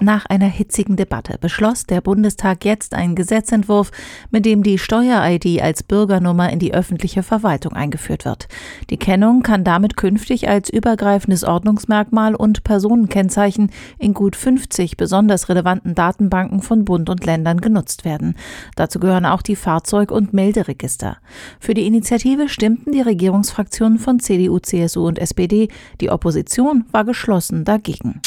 Nach einer hitzigen Debatte beschloss der Bundestag jetzt einen Gesetzentwurf, mit dem die Steuer-ID als Bürgernummer in die öffentliche Verwaltung eingeführt wird. Die Kennung kann damit künftig als übergreifendes Ordnungsmerkmal und Personenkennzeichen in gut 50 besonders relevanten Datenbanken von Bund und Ländern genutzt werden. Dazu gehören auch die Fahrzeug- und Melderegister. Für die Initiative stimmten die Regierungsfraktionen von CDU, CSU und SPD, die Opposition war geschlossen dagegen.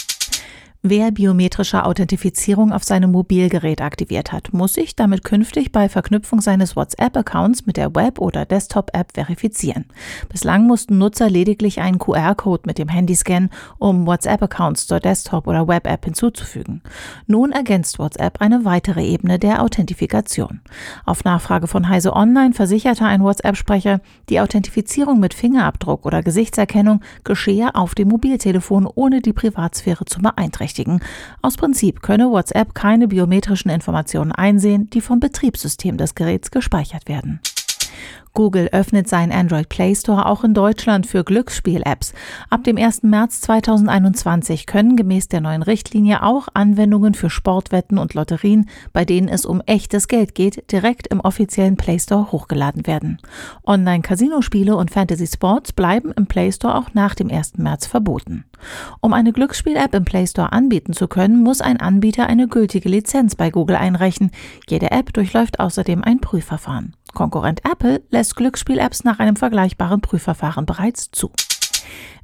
Wer biometrische Authentifizierung auf seinem Mobilgerät aktiviert hat, muss sich damit künftig bei Verknüpfung seines WhatsApp-Accounts mit der Web- oder Desktop-App verifizieren. Bislang mussten Nutzer lediglich einen QR-Code mit dem Handy scannen, um WhatsApp-Accounts zur Desktop- oder Web-App hinzuzufügen. Nun ergänzt WhatsApp eine weitere Ebene der Authentifikation. Auf Nachfrage von Heise Online versicherte ein WhatsApp-Sprecher, die Authentifizierung mit Fingerabdruck oder Gesichtserkennung geschehe auf dem Mobiltelefon, ohne die Privatsphäre zu beeinträchtigen beeinträchtigen. Aus Prinzip könne WhatsApp keine biometrischen Informationen einsehen, die vom Betriebssystem des Geräts gespeichert werden. Google öffnet seinen Android Play Store auch in Deutschland für Glücksspiel-Apps. Ab dem 1. März 2021 können gemäß der neuen Richtlinie auch Anwendungen für Sportwetten und Lotterien, bei denen es um echtes Geld geht, direkt im offiziellen Play Store hochgeladen werden. Online-Casino-Spiele und Fantasy Sports bleiben im Play Store auch nach dem 1. März verboten. Um eine Glücksspiel-App im Play Store anbieten zu können, muss ein Anbieter eine gültige Lizenz bei Google einreichen. Jede App durchläuft außerdem ein Prüfverfahren. Konkurrent Apple lässt Glücksspiel-Apps nach einem vergleichbaren Prüfverfahren bereits zu.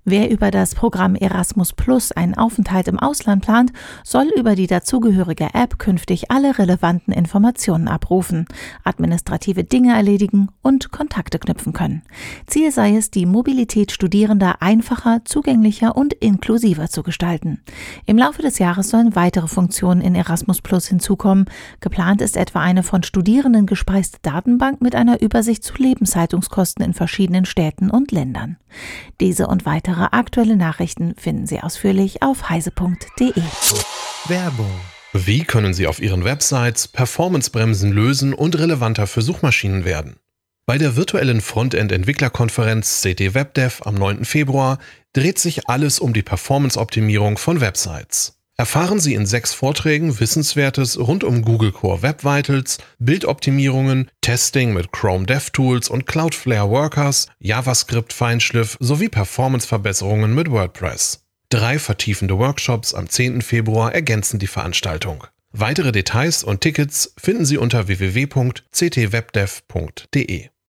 Wer über das Programm Erasmus Plus einen Aufenthalt im Ausland plant, soll über die dazugehörige App künftig alle relevanten Informationen abrufen, administrative Dinge erledigen und Kontakte knüpfen können. Ziel sei es, die Mobilität Studierender einfacher, zugänglicher und inklusiver zu gestalten. Im Laufe des Jahres sollen weitere Funktionen in Erasmus Plus hinzukommen. Geplant ist etwa eine von Studierenden gespeiste Datenbank mit einer Übersicht zu Lebenshaltungskosten in verschiedenen Städten und Ländern. Diese und weitere Weitere aktuelle Nachrichten finden Sie ausführlich auf heise.de. Werbung. Wie können Sie auf Ihren Websites Performancebremsen lösen und relevanter für Suchmaschinen werden? Bei der virtuellen Frontend-Entwicklerkonferenz CT WebDev am 9. Februar dreht sich alles um die Performance-Optimierung von Websites. Erfahren Sie in sechs Vorträgen Wissenswertes rund um Google Core Web Vitals, Bildoptimierungen, Testing mit Chrome DevTools und Cloudflare Workers, JavaScript Feinschliff sowie Performanceverbesserungen mit WordPress. Drei vertiefende Workshops am 10. Februar ergänzen die Veranstaltung. Weitere Details und Tickets finden Sie unter www.ctwebdev.de.